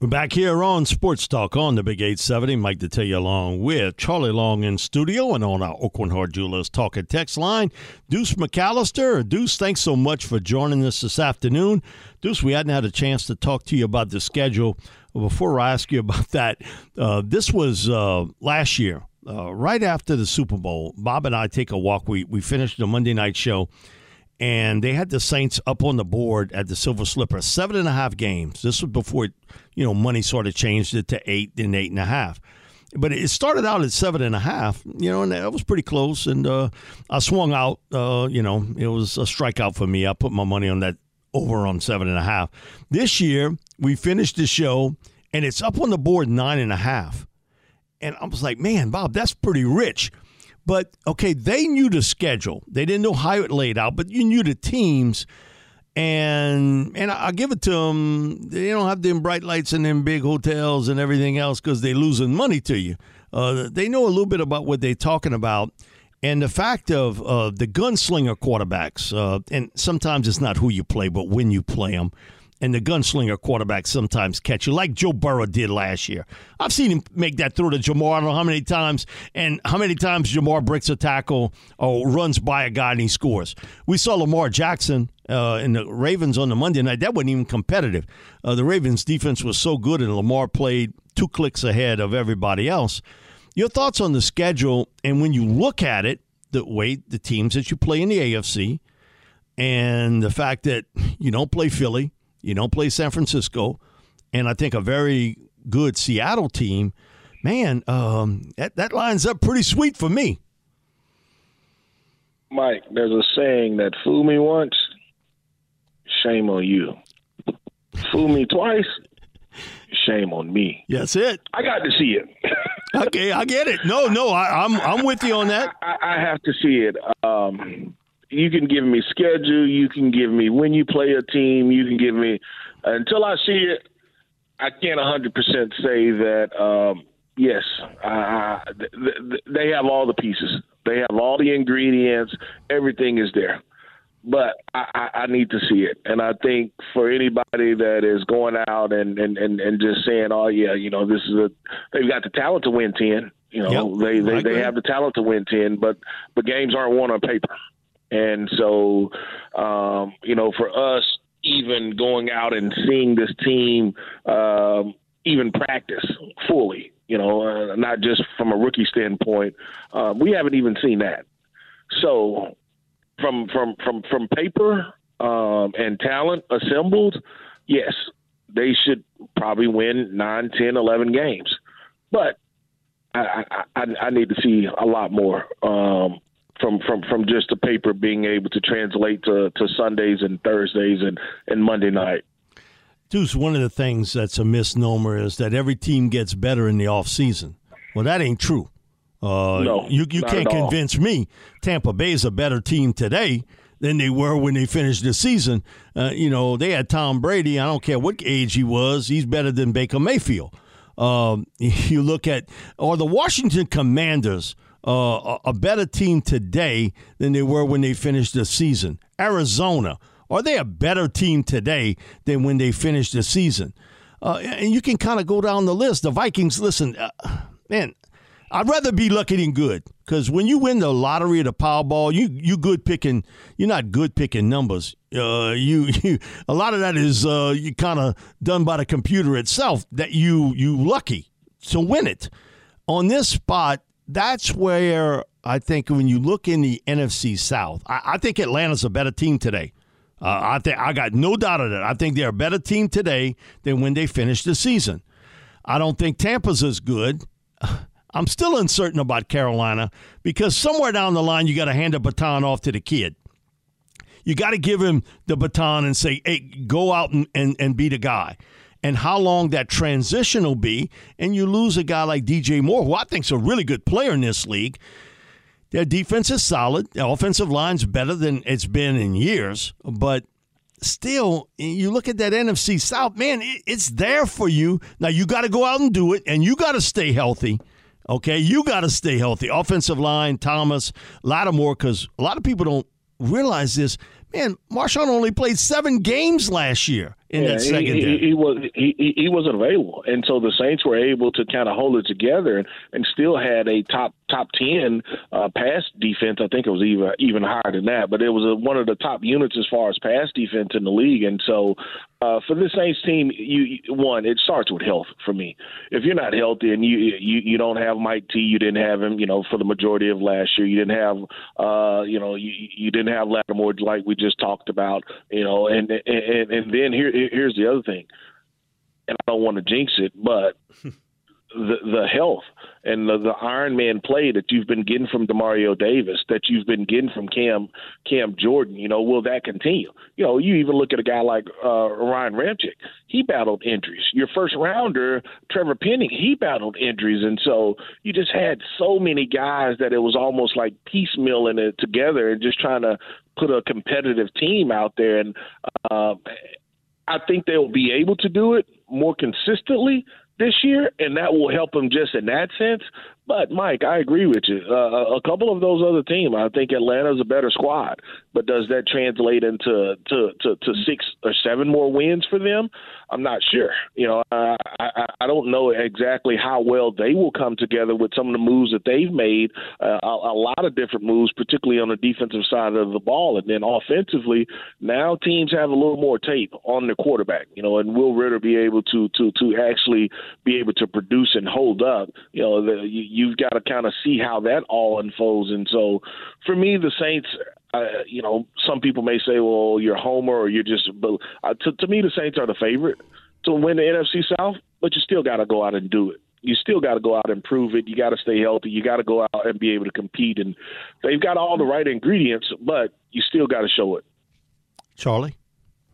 We're back here on Sports Talk on the Big 870. Mike Detillier along with Charlie Long in studio and on our Aucoin Hart Jewelers Talk and Text line. Deuce McAllister. Deuce, thanks so much for joining us this afternoon. Deuce, we hadn't had a chance to talk to you about the schedule. Before I ask you about that, uh, this was uh, last year, uh, right after the Super Bowl. Bob and I take a walk. We, we finished the Monday night show and they had the Saints up on the board at the Silver Slipper, seven and a half games. This was before, you know, money sort of changed it to eight, then eight and a half. But it started out at seven and a half, you know, and that was pretty close. And uh, I swung out, uh, you know, it was a strikeout for me. I put my money on that over on seven and a half. This year, we finished the show, and it's up on the board nine and a half. And I was like, man, Bob, that's pretty rich. But okay, they knew the schedule. They didn't know how it laid out, but you knew the teams. And and I give it to them. They don't have them bright lights and them big hotels and everything else because they're losing money to you. Uh, they know a little bit about what they're talking about. And the fact of uh, the gunslinger quarterbacks, uh, and sometimes it's not who you play, but when you play them and the gunslinger quarterbacks sometimes catch you, like Joe Burrow did last year. I've seen him make that throw to Ja'Marr. I don't know how many times, and how many times Ja'Marr breaks a tackle or runs by a guy and he scores. We saw Lamar Jackson uh, in the Ravens on the Monday night. That wasn't even competitive. Uh, the Ravens' defense was so good, and Lamar played two clicks ahead of everybody else. Your thoughts on the schedule, and when you look at it, the way the teams that you play in the AFC, and the fact that you don't play Philly, you don't play San Francisco, and I think a very good Seattle team. Man, um, that that lines up pretty sweet for me. Mike, there's a saying that fool me once, shame on you. Fool me twice, shame on me. That's it. I got to see it. okay, I get it. No, no, I, am I'm, I'm with you on that. I, I have to see it. Um, you can give me schedule, you can give me when you play a team, you can give me until I see it. I can't 100% say that. Um, yes, uh, they have all the pieces. They have all the ingredients. Everything is there. But I, I need to see it, and I think for anybody that is going out and, and, and, and just saying, "Oh yeah, you know, this is a," they've got the talent to win ten. You know, yep, they they, they have the talent to win ten, but but games aren't won on paper. And so, um, you know, for us, even going out and seeing this team um, even practice fully, you know, uh, not just from a rookie standpoint, uh, we haven't even seen that. So, from from from from paper um, and talent assembled, yes, they should probably win 9, 10, 11 games. But I, I, I need to see a lot more um, from from from just the paper being able to translate to, to Sundays and Thursdays and, and Monday night. Deuce, one of the things that's a misnomer is that every team gets better in the off season. Well, that ain't true. Uh, no, you you can't convince me Tampa Bay is a better team today than they were when they finished the season. Uh, you know, they had Tom Brady. I don't care what age he was; he's better than Baker Mayfield. Um, you look at or the Washington Commanders uh, a better team today than they were when they finished the season. Arizona, are they a better team today than when they finished the season? Uh, and you can kind of go down the list. The Vikings, listen, uh, man, I'd rather be lucky than good because when you win the lottery or the Powerball, you you good picking. You're not good picking numbers. Uh, you, you a lot of that is uh, you kind of done by the computer itself. That you you lucky to win it. On this spot, that's where I think when you look in the NFC South, I, I think Atlanta's a better team today. Uh, I think I got no doubt of that. I think they're a better team today than when they finished the season. I don't think Tampa's as good. I'm still uncertain about Carolina because somewhere down the line you got to hand a baton off to the kid. You got to give him the baton and say, "Hey, go out and, and, and be the guy." And how long that transition will be, and you lose a guy like DJ Moore, who I think is a really good player in this league. Their defense is solid. Their offensive line's better than it's been in years, but still, you look at that NFC South, man, it's there for you. Now you got to go out and do it, and you got to stay healthy. Okay, you got to stay healthy. Offensive line, Thomas, Lattimore, because a lot of people don't realize this. Man, Marshon only played seven games last year in yeah, that second. He, he, he, was he, he wasn't available, and so the Saints were able to kind of hold it together and, and still had a top top ten uh, pass defense. I think it was even even higher than that, but it was a, one of the top units as far as pass defense in the league. And so uh, for the Saints team, you one it starts with health for me. If you're not healthy and you you you don't have Mike T, you didn't have him, you know, for the majority of last year. You didn't have, uh, you know, you you didn't have Lattimore like we just talked about, you know, and and and then here here's the other thing, and I don't want to jinx it, but the the health and the, the Iron Man play that you've been getting from Demario Davis, that you've been getting from Cam Cam Jordan, you know, will that continue? You know, you even look at a guy like uh, Ryan Ramczyk. He battled injuries. Your first rounder, Trevor Penning, he battled injuries, and so you just had so many guys that it was almost like piecemealing it together and just trying to put a competitive team out there. And uh, I think they'll be able to do it more consistently this year, and that will help them just in that sense. But Mike, I agree with you. Uh, a couple of those other teams, I think Atlanta's a better squad. But does that translate into to, to, to six or seven more wins for them? I'm not sure. You know, I, I, I don't know exactly how well they will come together with some of the moves that they've made. Uh, a, a lot of different moves, particularly on the defensive side of the ball, and then offensively, now teams have a little more tape on their quarterback. You know, and will Ridder be able to to to actually be able to produce and hold up? You know, the, you, you've got to kind of see how that all unfolds. And so, for me, the Saints uh, you know, some people may say, well, you're Homer or you're just. But uh, to, to me, the Saints are the favorite to win the NFC South, but you still got to go out and do it. You still got to go out and prove it. You got to stay healthy. You got to go out and be able to compete. And they've got all the right ingredients, but you still got to show it. Charlie?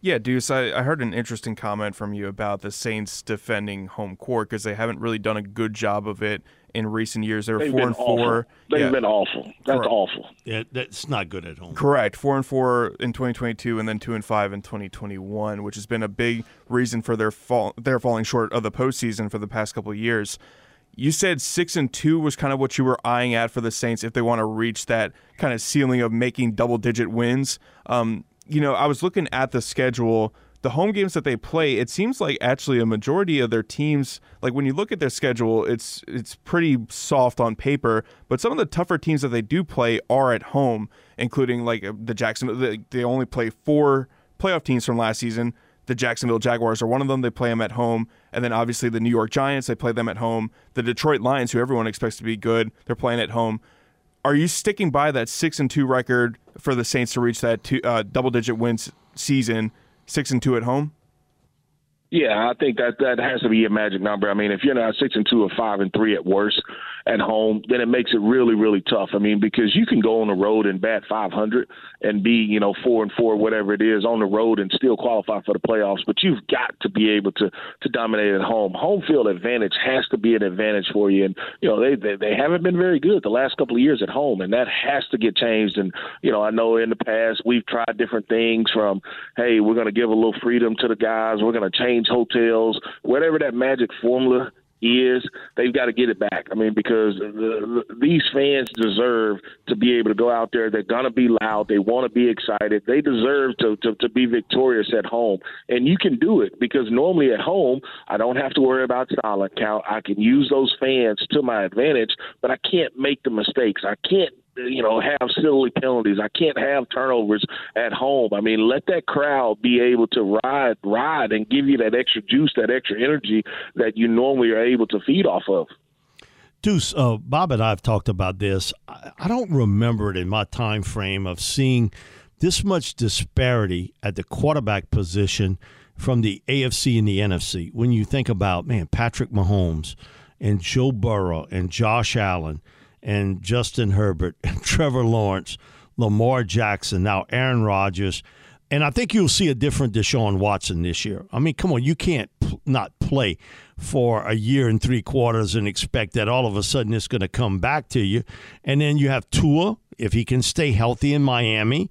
Yeah, Deuce, I, I heard an interesting comment from you about the Saints defending home court because they haven't really done a good job of it in recent years. They were They've four and awful. four. They've yeah. been awful. That's Correct. awful. Yeah, that's not good at home. Correct. Four and four in 2022, and then two and five in 2021, which has been a big reason for their fall. They're falling short of the postseason for the past couple of years. You said six and two was kind of what you were eyeing at for the Saints if they want to reach that kind of ceiling of making double digit wins. Um, you know, I was looking at the schedule the home games that they play, it seems like actually a majority of their teams, like when you look at their schedule, it's it's pretty soft on paper. But some of the tougher teams that they do play are at home, including like uh, the Jacksonville. They only play four playoff teams from last season. The Jacksonville Jaguars are one of them. They play them at home, and then obviously the New York Giants. They play them at home. The Detroit Lions, who everyone expects to be good, they're playing at home. Are you sticking by that six and two record for the Saints to reach that two, uh, double digit wins season? Six and two at home? Yeah, I think that that has to be a magic number. I mean, if you're not six and two or five and three at worst, at home, then it makes it really, really tough. I mean, because you can go on the road and bat 500 and be, you know, four and four, whatever it is, on the road and still qualify for the playoffs. But you've got to be able to to dominate at home. Home field advantage has to be an advantage for you. And you know, they they, they haven't been very good the last couple of years at home, and that has to get changed. And you know, I know in the past we've tried different things from, hey, we're going to give a little freedom to the guys, we're going to change hotels, whatever that magic formula is they've got to get it back. I mean, because the, the, these fans deserve to be able to go out there. They're going to be loud. They want to be excited. They deserve to, to, to be victorious at home. And you can do it because normally at home, I don't have to worry about silent count. I can use those fans to my advantage, but I can't make the mistakes. I can't you know, have silly penalties. I can't have turnovers at home. I mean, let that crowd be able to ride, ride, and give you that extra juice, that extra energy that you normally are able to feed off of. Deuce, uh, Bob and I have talked about this. I, I don't remember it in my time frame of seeing this much disparity at the quarterback position from the AFC and the NFC. When you think about, man, Patrick Mahomes and Joe Burrow and Josh Allen and Justin Herbert Trevor Lawrence, Lamar Jackson, now Aaron Rodgers. And I think you'll see a different Deshaun Watson this year. I mean, come on, you can't not play for a year and three quarters and expect that all of a sudden it's going to come back to you. And then you have Tua, if he can stay healthy in Miami.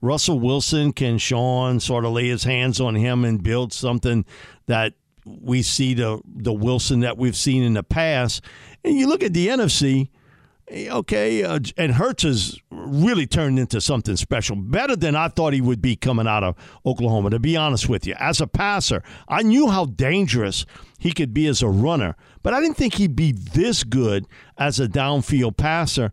Russell Wilson, can Sean sort of lay his hands on him and build something that we see the the Wilson that we've seen in the past? And you look at the NFC, okay, uh, and Hurts has really turned into something special, better than I thought he would be coming out of Oklahoma. To be honest with you, as a passer, I knew how dangerous he could be as a runner, but I didn't think he'd be this good as a downfield passer.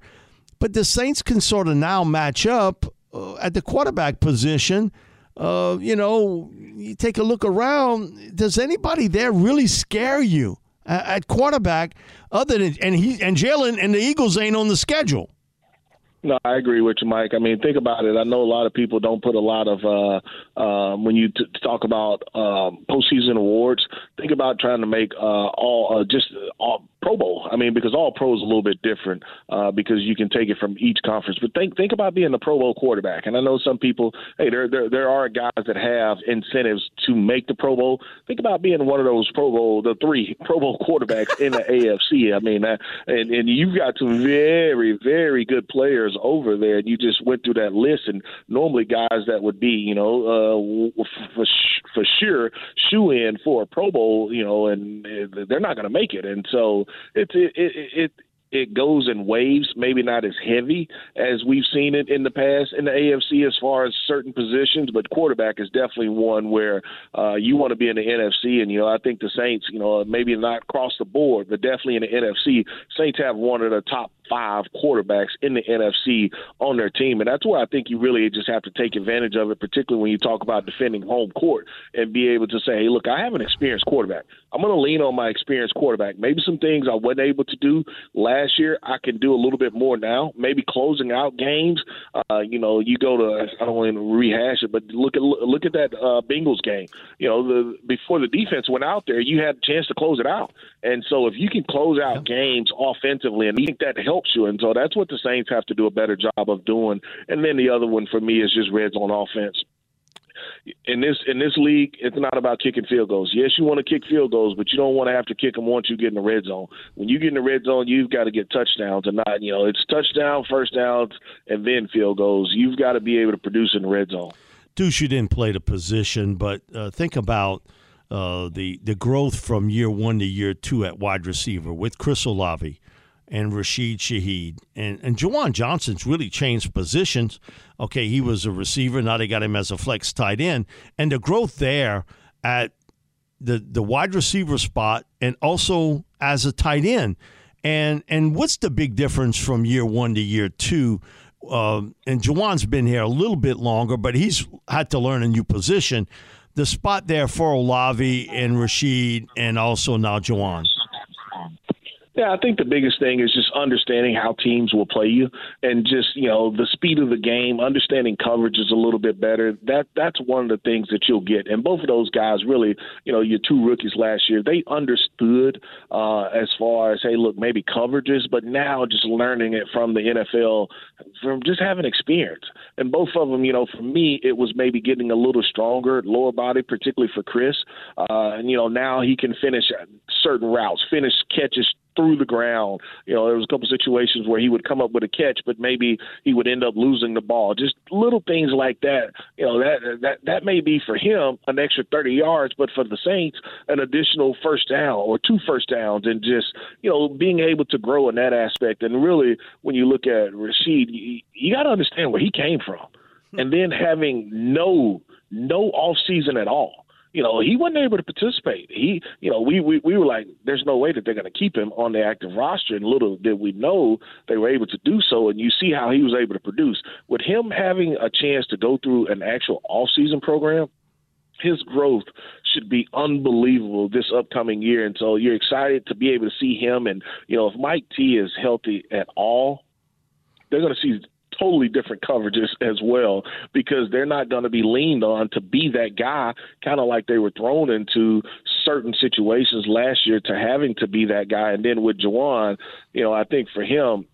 But the Saints can sort of now match up uh, at the quarterback position. Uh, you know, you take a look around. Does anybody there really scare you at quarterback? Other than and he and Jalen and the Eagles ain't on the schedule. No, I agree with you, Mike. I mean, think about it. I know a lot of people don't put a lot of uh, um, when you t- talk about um, postseason awards. Think about trying to make uh, all uh, just all Pro Bowl. I mean, because all pros a little bit different uh, because you can take it from each conference. But think think about being a Pro Bowl quarterback. And I know some people, hey, there there there are guys that have incentives to make the Pro Bowl. Think about being one of those Pro Bowl, the three Pro Bowl quarterbacks in the AFC. I mean, uh, and and you've got some very very good players over there. And you just went through that list, and normally guys that would be, you know, uh, for for sure shoe in for a Pro Bowl, you know, and they're not going to make it. And so it's it, it, it it goes in waves, maybe not as heavy as we've seen it in the past in the AFC as far as certain positions, but quarterback is definitely one where uh, you want to be in the NFC. And, you know, I think the Saints, you know, maybe not across the board, but definitely in the NFC, Saints have one of the top five quarterbacks in the NFC on their team. And that's where I think you really just have to take advantage of it, particularly when you talk about defending home court and be able to say, hey, look, I have an experienced quarterback. I'm going to lean on my experienced quarterback. Maybe some things I wasn't able to do last year, I can do a little bit more now. Maybe closing out games. Uh, you know, you go to I don't want to rehash it, but look at look at that uh, Bengals game. You know, the before the defense went out there, you had a chance to close it out. And so if you can close out games offensively, and I think that helps you. And so that's what the Saints have to do a better job of doing. And then the other one for me is just red zone offense. In this in this league, it's not about kicking field goals. Yes, you want to kick field goals, but you don't want to have to kick them once you get in the red zone. When you get in the red zone, you've got to get touchdowns and not you know it's touchdown, first downs, and then field goals. You've got to be able to produce in the red zone. Deuce, you didn't play the position, but uh, think about uh, the the growth from year one to year two at wide receiver with Chris Olave and Rashid Shaheed. And, and Juwan Johnson's really changed positions. Okay, he was a receiver. Now they got him as a flex tight end. And the growth there at the, the wide receiver spot and also as a tight end. And, and what's the big difference from year one to year two? Um, and Juwan's been here a little bit longer, but he's had to learn a new position the spot there for Olave and Rashid and also now Juwan? Yeah, I think the biggest thing is just understanding how teams will play you, and just you know the speed of the game, understanding coverage is a little bit better. That that's one of the things that you'll get. And both of those guys, really, you know, your two rookies last year, they understood uh, as far as hey, look, maybe coverages, but now just learning it from the NFL, from just having experience. And both of them, you know, for me, it was maybe getting a little stronger lower body, particularly for Chris. Uh, and you know, now he can finish certain routes, finish catches through the ground. You know, there was a couple situations where he would come up with a catch, but maybe he would end up losing the ball. Just little things like that. You know, that that that may be for him an extra 30 yards, but for the Saints, an additional first down or two first downs, and just you know being able to grow in that aspect. And really, when you look at Rashid, you, you got to understand where he came from, hmm. and then having no no off season at all you know, he wasn't able to participate. He, you know, we we, we were like, there's no way that they're going to keep him on the active roster. And little did we know they were able to do so. And you see how he was able to produce with him having a chance to go through an actual off-season program. His growth should be unbelievable this upcoming year, and so you're excited to be able to see him. And you know, if Mike T is healthy at all, they're going to see totally different coverages as well because they're not going to be leaned on to be that guy, kind of like they were thrown into certain situations last year to having to be that guy. And then with Juwan, you know, I think for him,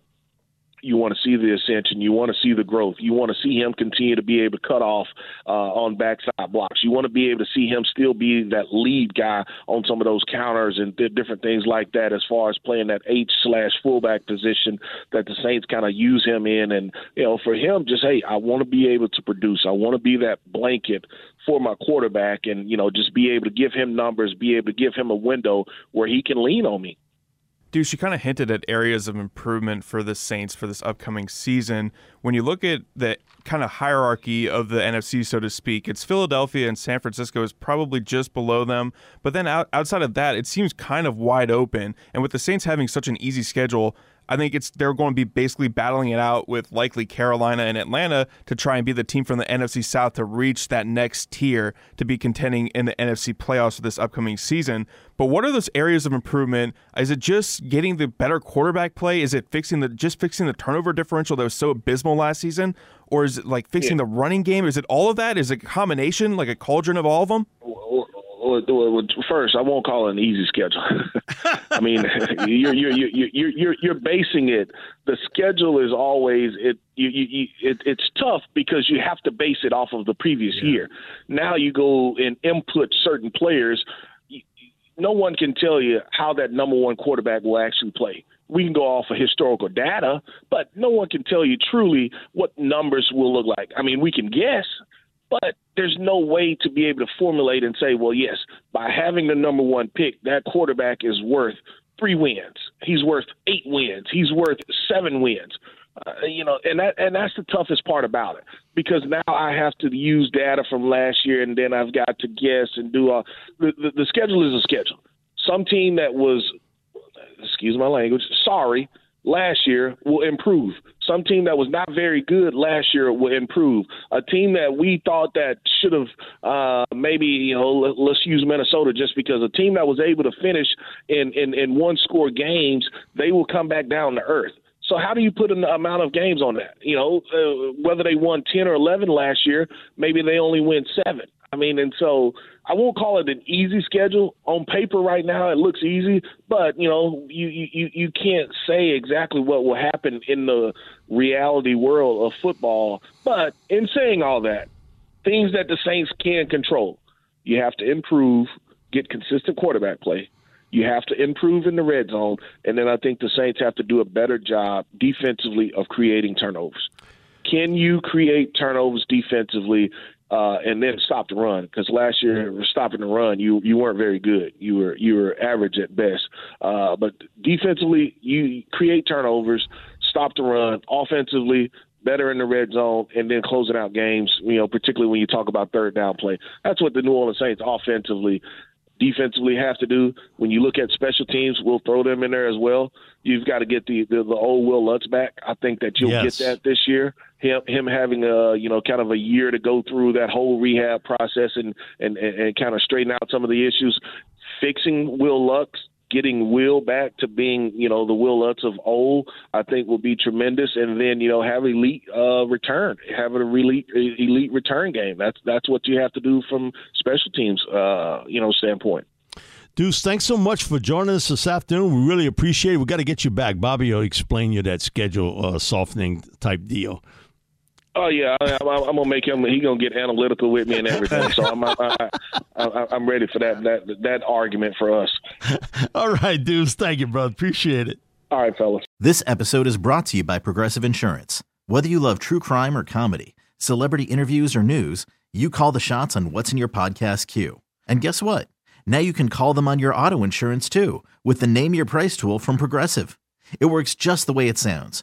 you want to see the ascension. You want to see the growth. You want to see him continue to be able to cut off uh, on backside blocks. You want to be able to see him still be that lead guy on some of those counters and th- different things like that. As far as playing that H slash fullback position that the Saints kind of use him in, and you know, for him, just hey, I want to be able to produce. I want to be that blanket for my quarterback, and you know, just be able to give him numbers, be able to give him a window where he can lean on me. Dude, she kind of hinted at areas of improvement for the Saints for this upcoming season. When you look at the kind of hierarchy of the NFC, so to speak, it's Philadelphia and San Francisco is probably just below them. But then out, outside of that, it seems kind of wide open. And with the Saints having such an easy schedule, I think it's they're going to be basically battling it out with likely Carolina and Atlanta to try and be the team from the NFC South to reach that next tier to be contending in the NFC playoffs for this upcoming season. But what are those areas of improvement? Is it just getting the better quarterback play? Is it fixing the just fixing the turnover differential that was so abysmal last season? Or is it like fixing yeah. the running game? Is it all of that? Is it a combination, like a cauldron of all of them? Well, first, I won't call it an easy schedule. I mean, you're, you're you're you're you're basing it. The schedule is always it. You, you, it, it's tough because you have to base it off of the previous yeah. year. Now you go and input certain players. No one can tell you how that number one quarterback will actually play we can go off of historical data, but no one can tell you truly what numbers will look like. I mean, we can guess, but there's no way to be able to formulate and say, well, yes, by having the number one pick, that quarterback is worth three wins. He's worth eight wins. He's worth seven wins. Uh, you know, and that and that's the toughest part about it because now I have to use data from last year, and then I've got to guess and do all. The, the, the schedule is a schedule. Some team that was, excuse my language, sorry last year will improve. Some team that was not very good last year will improve. A team that we thought that should have uh, maybe you know let, us use Minnesota just because a team that was able to finish in in, in one score games they will come back down to earth. So how do you put an amount of games on that? You know, uh, whether they won ten or eleven last year, maybe they only win seven. I mean, and so I won't call it an easy schedule. On paper, right now, it looks easy, but you know, you you you can't say exactly what will happen in the reality world of football. But in saying all that, things that the Saints can control, you have to improve, get consistent quarterback play. You have to improve in the red zone, and then I think the Saints have to do a better job defensively of creating turnovers. Can you create turnovers defensively uh, and then stop the run? Because last year stopping the run you you weren't very good. You were you were average at best. Uh, but defensively you create turnovers stop the run. Offensively better in the red zone and then closing out games you know particularly when you talk about third down play. That's what the New Orleans Saints offensively defensively have to do. When you look at special teams, we'll throw them in there as well. You've got to get the the, the old Wil Lutz back. I think that you'll yes. get that this year. Him him having a you know kind of a year to go through that whole rehab process and and and, and kind of straighten out some of the issues. Fixing Wil Lutz getting Wil back to being, you know, the Wil Lutz of old, I think will be tremendous. And then, you know, have elite uh, return, have a elite elite return game. That's that's what you have to do from special teams, uh, you know, standpoint. Deuce, thanks so much for joining us this afternoon. We really appreciate it. We got to get you back. Bobby will explain you that schedule uh, softening type deal. Oh yeah, I, am gonna make him. He gonna get analytical with me and everything. So I'm I, am ready for that that that argument for us. All right, Deuce. Thank you, brother. Appreciate it. All right, fellas. This episode is brought to you by Progressive Insurance. Whether you love true crime or comedy, celebrity interviews or news, you call the shots on what's in your podcast queue. And guess what? Now you can call them on your auto insurance too with the Name Your Price tool from Progressive. It works just the way it sounds